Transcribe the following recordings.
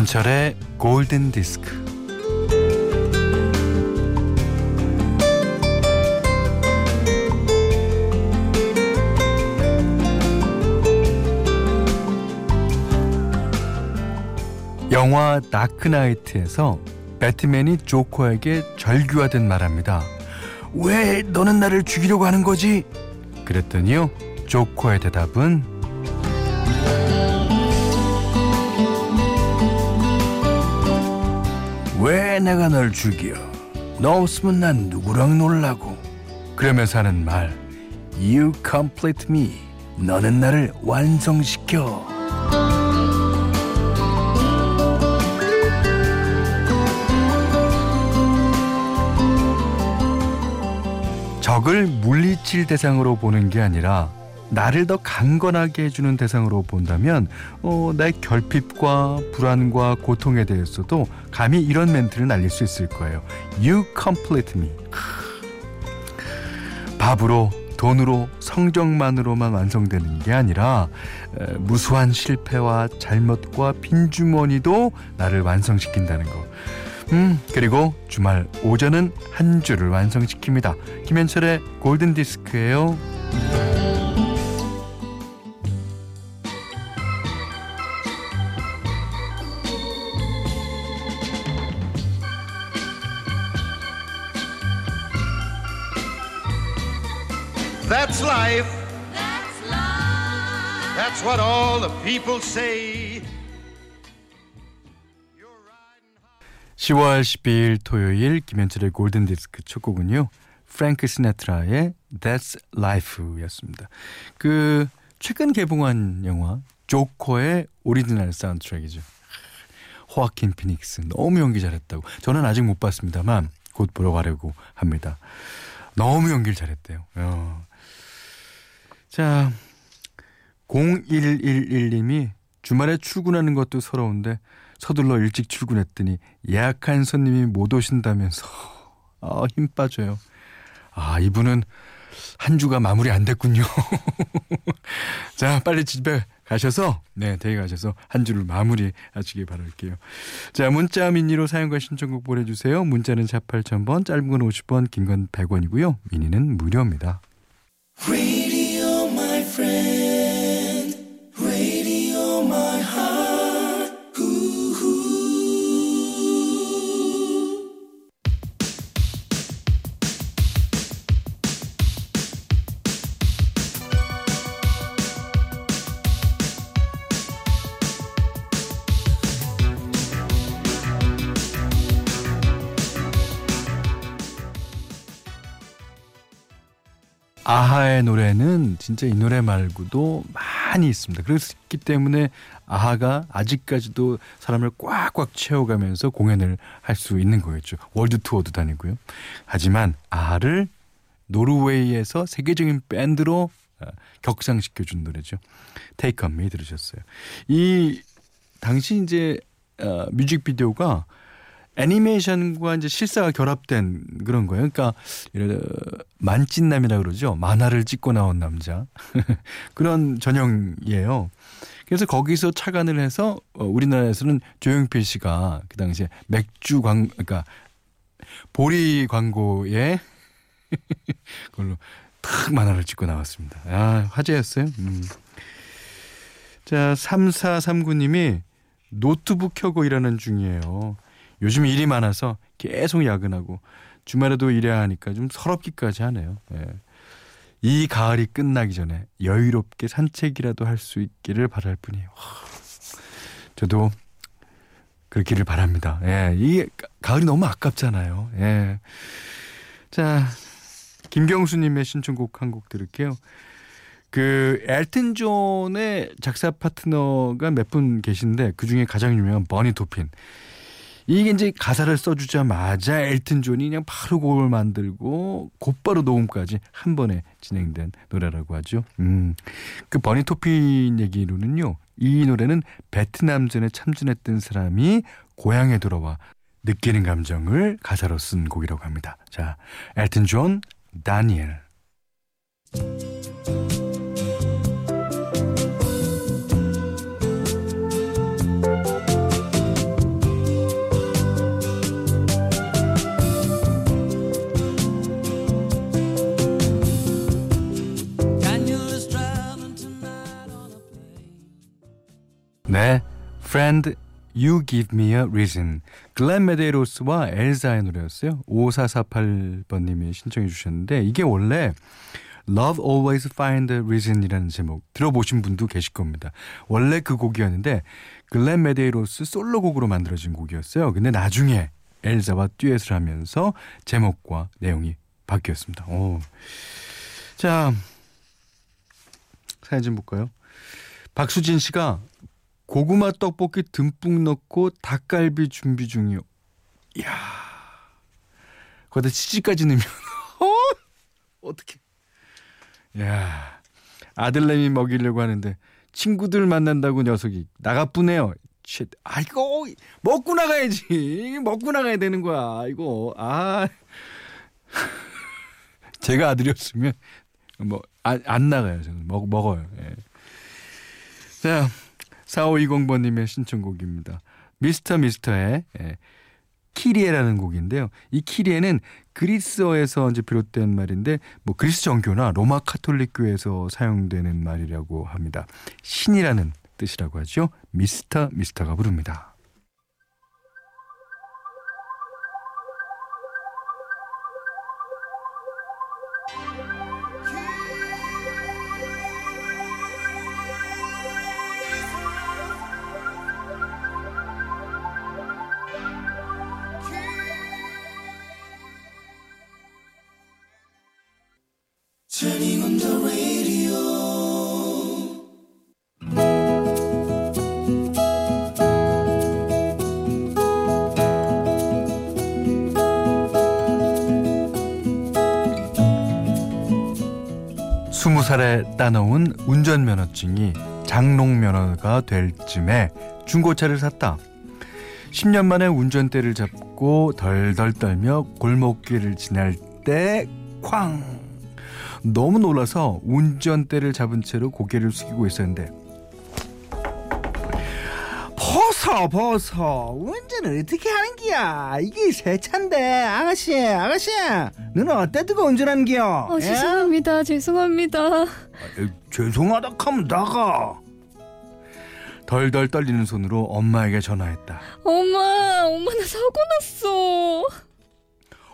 김현철의 골든 디스크. 영화 다크나이트에서 배트맨이 조커에게 절규하듯 말합니다. 왜 너는 나를 죽이려고 하는 거지? 그랬더니요. 조커의 대답은 왜 내가 널 죽여? 너 없으면 난 누구랑 놀라고? 그러면서 하는 말 You complete me. 너는 나를 완성시켜. 적을 물리칠 대상으로 보는 게 아니라 나를 더 강건하게 해주는 대상으로 본다면 어, 나의 결핍과 불안과 고통에 대해서도 감히 이런 멘트를 날릴 수 있을 거예요. You complete me. 밥으로 돈으로 성적만으로만 완성되는 게 아니라 에, 무수한 실패와 잘못과 빈주머니도 나를 완성시킨다는 거. 음, 그리고 주말 오전은 한 주를 완성시킵니다. 김현철의 골든 디스크예요. What all the people say. 10월 12일 토요일 김현철의 골든 디스크 첫 곡은요. 프랭크 시네트라의 That's Life였습니다. 그 최근 개봉한 영화 조커의 오리지널 사운드트랙이죠. 호아킨 피닉스 너무 연기 잘했다고. 저는 아직 못 봤습니다만 곧 보러 가려고 합니다. 너무 연기를 잘했대요. 어. 자, 0111님이 주말에 출근하는 것도 서러운데 서둘러 일찍 출근했더니 예약한 손님이 못 오신다면서 아, 힘 빠져요. 아, 이분은 한 주가 마무리 안 됐군요. 자, 빨리 집에 가셔서 네, 댁에 가셔서 한 주를 마무리 하시길 바랄게요. 자, 문자 미니로 사용과 신청곡 보내 주세요. 문자는 4 8,000번, 짧은 건 50원, 긴 건 100원이고요. 미니는 무료입니다. 노래는 진짜 이 노래 말고도 많이 있습니다. 그렇기 때문에 아하가 아직까지도 사람을 꽉꽉 채워가면서 공연을 할 수 있는 거겠죠. 월드 투어도 다니고요. 하지만 아하를 노르웨이에서 세계적인 밴드로 어, 격상시켜준 노래죠. On Me 들으셨어요. 이 당시 이제 어, 뮤직비디오가 애니메이션과 이제 실사가 결합된 그런 거예요. 그러니까 만찢남이라 그러죠. 만화를 찍고 나온 남자 그런 전형이에요. 그래서 거기서 착안을 해서 어, 우리나라에서는 조용필 씨가 그 당시에 맥주 광 그러니까 보리 광고에 그걸로 탁 만화를 찍고 나왔습니다. 아, 화제였어요. 음. 자, 3439님이 노트북 켜고 일하는 중이에요. 요즘 일이 많아서 계속 야근하고 주말에도 일해야 하니까 좀 서럽기까지 하네요. 예. 이 가을이 끝나기 전에 여유롭게 산책이라도 할 수 있기를 바랄 뿐이에요. 저도 그렇기를 바랍니다. 예, 이 가을이 너무 아깝잖아요. 예. 자, 김경수님의 신청곡 한 곡 들을게요. 그 엘튼 존의 작사 파트너가 몇 분 계신데 그 중에 가장 유명한 버니 도핀. 이게 이제 가사를 써주자마자 엘튼 존이 그냥 바로 곡을 만들고 곧바로 녹음까지 한 번에 진행된 노래라고 하죠. 음. 그 버니 토핀 얘기로는요. 이 노래는 베트남전에 참전했던 사람이 고향에 돌아와 느끼는 감정을 가사로 쓴 곡이라고 합니다. 자, 엘튼 존, 다니엘. 네, Friend, You Give Me a Reason. 글렌 메데이로스와 엘사의 노래였어요. 5448번님이 신청해 주셨는데 이게 원래 Love Always Find a Reason이라는 제목 들어보신 분도 계실 겁니다. 원래 그 곡이었는데 글렌 메데이로스 솔로곡으로 만들어진 곡이었어요. 근데 나중에 엘사와 듀엣을 하면서 제목과 내용이 바뀌었습니다. 오. 자, 사연 좀 볼까요? 박수진 씨가 고구마 떡볶이 듬뿍 넣고 닭갈비 준비 중이요. 이야. 거기다 치즈까지 넣으면 어? 어떻게? 야. 아들내미 먹이려고 하는데 친구들 만난다고 녀석이 나가뿌네요. shit. 아이고 먹고 나가야지. 먹고 나가야 되는 거야. 이거. 아. 제가 아들이었으면 뭐안 나가요. 저는 먹 먹어요. 예. 자, 4520번님의 신청곡입니다. 미스터 미스터의 예, 키리에라는 곡인데요. 이 키리에는 그리스어에서 이제 비롯된 말인데 뭐 그리스 정교나 로마 카톨릭 교회에서 사용되는 말이라고 합니다. 신이라는 뜻이라고 하죠. 미스터 미스터가 부릅니다. 살에 따놓은 운전면허증이 장롱면허가 될 쯤에 중고차를 샀다. 10년 만에 운전대를 잡고 덜덜 떨며 골목길을 지날 때 쾅! 너무 놀라서 운전대를 잡은 채로 고개를 숙이고 있었는데 벗어 벗어 운 전을 어떻게 하는 기야 이게 새 차인데 아가씨 아가씨 너는 어때 뜨고 운전하는 기요 어, 죄송합니다. 죄송합니다. 에, 죄송하다 하면 나가 덜덜 떨리는 손으로 엄마에게 전화했다. 엄마, 엄마 나 사고 났어.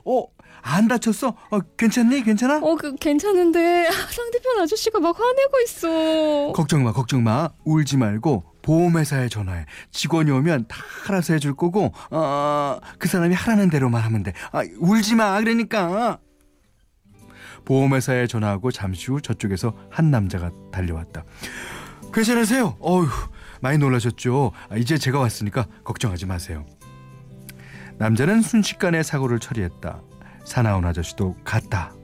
어? 안 다쳤어? 어, 괜찮니? 괜찮아? 어, 그 괜찮은데 상대편 아저씨가 막 화내고 있어. 걱정 마, 걱정 마. 울지 말고 보험회사에 전화해. 직원이 오면 다 알아서 해줄 거고, 어, 그 사람이 하라는 대로만 하면 돼. 아, 울지 마, 그러니까. 보험회사에 전화하고 잠시 후 저쪽에서 한 남자가 달려왔다. 괜찮으세요? 어휴, 많이 놀라셨죠? 아, 이제 제가 왔으니까 걱정하지 마세요. 남자는 순식간에 사고를 처리했다. 사나운 아저씨도 갔다.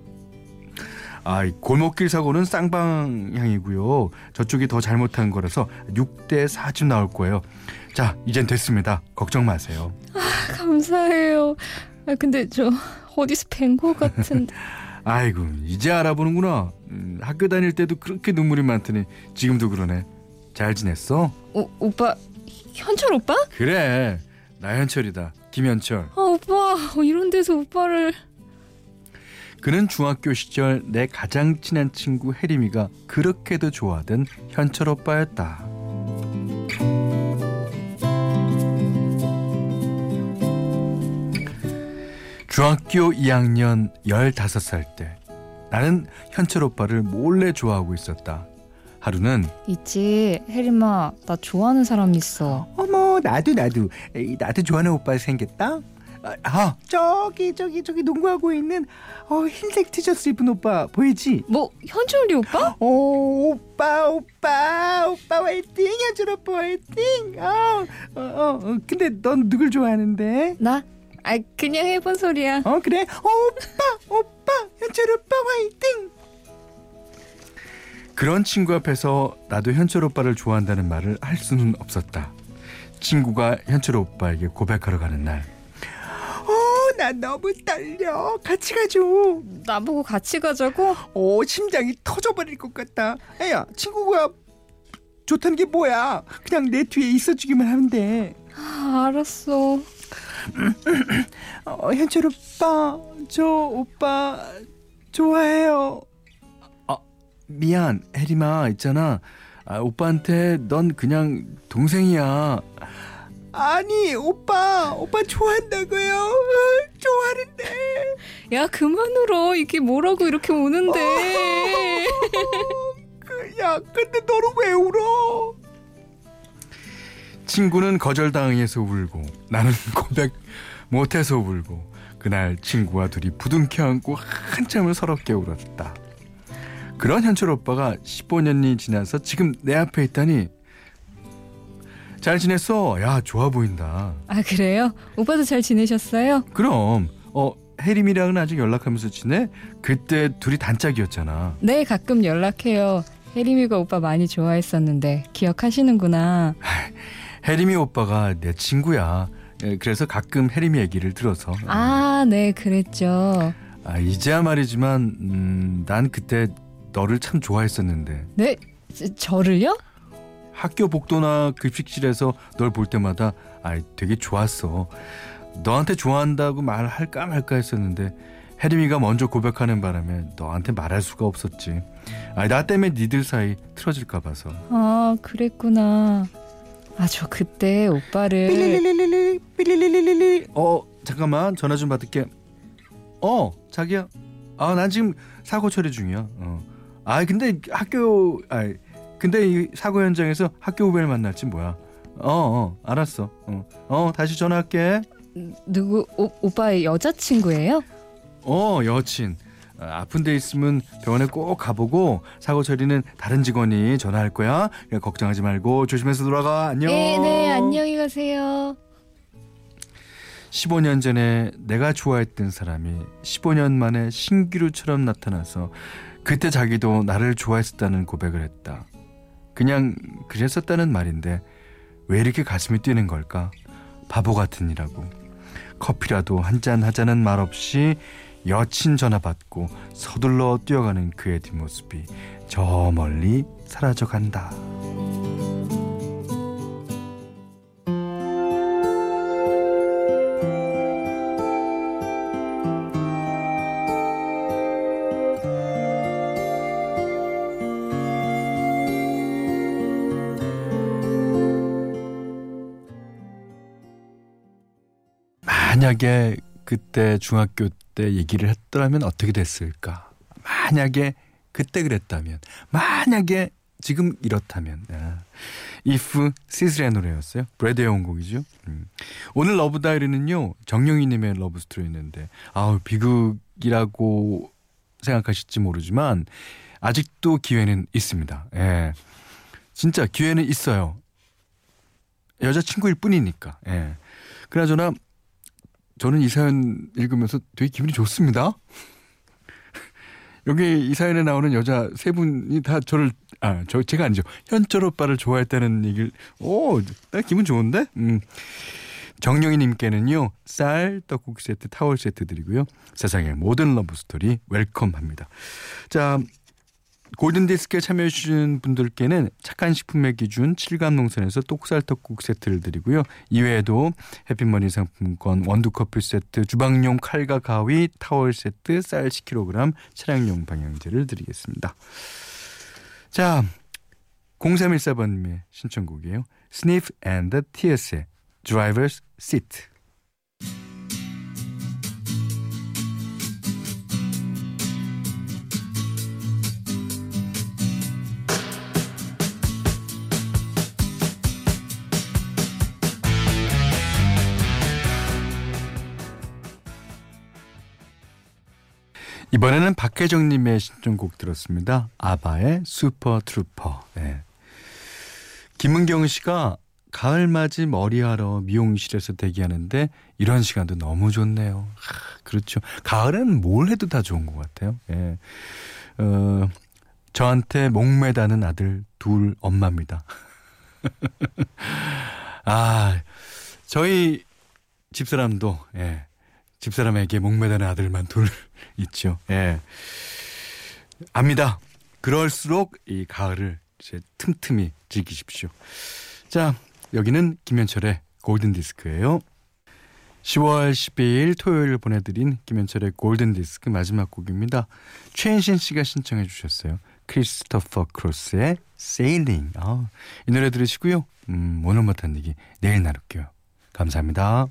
아, 골목길 사고는 쌍방향이고요. 저쪽이 더 잘못한 거라서 6대 4쯤 나올 거예요. 자, 이젠 됐습니다. 걱정 마세요. 아, 감사해요. 아, 근데 저 어디서 뵌 거 같은데. 아이고, 이제 알아보는구나. 음, 학교 다닐 때도 그렇게 눈물이 많더니 지금도 그러네. 잘 지냈어? 오, 오빠, 현철 오빠? 그래. 나 현철이다. 김현철. 아, 오빠, 어, 이런 데서 오빠를. 그는 중학교 시절 내 가장 친한 친구 혜림이가 그렇게도 좋아하던 현철 오빠였다. 중학교 2학년 15살 때 나는 현철 오빠를 몰래 좋아하고 있었다. 하루는 있지, 혜림아, 나 좋아하는 사람 있어. 어머 나도 나도 에이, 나도 좋아하는 오빠 생겼다 아, 아, 저기 저기 저기 농구하고 있는 어, 흰색 티셔츠 입은 오빠 보이지? 뭐, 현철이 오빠? 오 오빠 오빠 오빠 화이팅 현철 오빠 화이팅 어, 어, 어, 어, 근데 넌 누굴 좋아하는데? 나? 아, 그냥 해본 소리야. 어 그래 어, 오빠 오빠 현철 오빠 화이팅 그런 친구 앞에서 나도 현철 오빠를 좋아한다는 말을 할 수는 없었다. 친구가 현철 오빠에게 고백하러 가는 날어 나 너무 떨려. 같이 가줘. 나보고 같이 가자고? 오 심장이 터져버릴 것 같다. 애야 친구가 좋다는 게 뭐야? 그냥 내 뒤에 있어주기만 하면 돼 아, 알았어. 어, 현철 오빠 저 오빠 좋아해요. 미안. 혜림아 있잖아. 아, 오빠한테 넌 그냥 동생이야. 아니 오빠 오빠 좋아한다고요? 어, 좋아하는데. 야 그만 울어 이게 뭐라고 이렇게 우는데. 그, 야 근데 너는 왜 울어? 친구는 거절당해서 울고 나는 고백 못해서 울고 그날 친구와 둘이 부둥켜 안고 한참을 서럽게 울었다. 그런 현철 오빠가 15년이 지나서 지금 내 앞에 있다니 잘 지냈어? 야 좋아 보인다. 아 그래요? 오빠도 잘 지내셨어요? 그럼 어 혜림이랑은 아직 연락하면서 지내? 그때 둘이 단짝이었잖아. 네 가끔 연락해요 혜림이가 오빠 많이 좋아했었는데 기억하시는구나 혜림이 오빠가 내 친구야. 예, 그래서 가끔 혜림이 얘기를 들어서 아 네 그랬죠 아, 이제야 말이지만 음, 난 그때 너를 참 좋아했었는데 네? 저- 저를요? 학교 복도나 급식실에서 널 볼 때마다 아 되게 좋았어. 너한테 좋아한다고 말할까 말까 했었는데 혜림이가 먼저 고백하는 바람에 너한테 말할 수가 없었지. 아, 나 때문에 니들 사이 틀어질까 봐서. 아 그랬구나 아 저 그때 오빠를 삐리리리리리 삐리리리리 어 잠깐만 전화 좀 받을게. 어 자기야. 아 난 지금 사고 처리 중이야. 어. 아 근데 학교 아 근데 이 사고 현장에서 학교 후배를 만날지 뭐야. 어, 어 알았어. 어, 어 다시 전화할게. 누구 오, 오빠의 여자친구예요? 어 여친 아, 아픈 데 있으면 병원에 꼭 가보고 사고 처리는 다른 직원이 전화할 거야 걱정하지 말고 조심해서 돌아가 안녕 네, 네, 안녕히 가세요. 15년 전에 내가 좋아했던 사람이 15년 만에 신기루처럼 나타나서 그때 자기도 나를 좋아했었다는 고백을 했다 그냥 그랬었다는 말인데 왜 이렇게 가슴이 뛰는 걸까 바보 같은 이라고 커피라도 한 잔 하자는 말 없이 여친 전화 받고 서둘러 뛰어가는 그의 뒷모습이 저 멀리 사라져 간다. 만약에 그때 중학교 때 얘기를 했더라면 어떻게 됐을까? 만약에 그때 그랬다면, 만약에 지금 이렇다면. 아. If 시셀의 노래였어요. 브레드의 원곡이죠. 음. 오늘 러브 다이어리는요 정영희님의 러브 스토리였는데 아우 비극이라고 생각하실지 모르지만 아직도 기회는 있습니다. 예, 진짜 기회는 있어요. 여자친구일 뿐이니까. 예. 그나저나 저는 이 사연 읽으면서 되게 기분이 좋습니다. 여기 이 사연에 나오는 여자 세 분이 다 저를 아 저 제가 아니죠. 현철 오빠를 좋아했다는 얘기를 오 나 기분 좋은데? 음. 정영희님께는요 쌀 떡국 세트 타월 세트 드리고요. 세상의 모든 러브 스토리 welcome합니다. 자 골든 디스크에 참여해 주신 분들께는 착한 식품의 기준 칠갑농산에서 쌀떡국 세트를 드리고요. 이외에도 해피머니 상품권 원두 커피 세트, 주방용 칼과 가위, 타월 세트, 쌀 10kg, 차량용 방향제를 드리겠습니다. 자, 0314번님의 신청곡이에요. Sniff and the Tears의 Driver's Seat. 이번에는 박혜정님의 신청곡 들었습니다. 아바의 Super Trouper. 네. 김은경 씨가 가을맞이 머리하러 미용실에서 대기하는데 이런 시간도 너무 좋네요. 하, 그렇죠. 가을에는 뭘 해도 다 좋은 것 같아요. 예. 어, 저한테 목매다는 아들 둘 엄마입니다. 아, 저희 집사람도 예. 집사람에게 목매다는 아들만 둘 있죠. 예. 압니다. 그럴수록 이 가을을 이제 틈틈이 즐기십시오. 자, 여기는 김현철의 골든 디스크예요. 10월 12일 토요일 보내드린 김현철의 골든 디스크 마지막 곡입니다. 최인신 씨가 신청해 주셨어요. 크리스토퍼 크로스의 Sailing. 아, 이 노래 들으시고요. 음, 오늘 못한 얘기 내일 나눌게요. 감사합니다.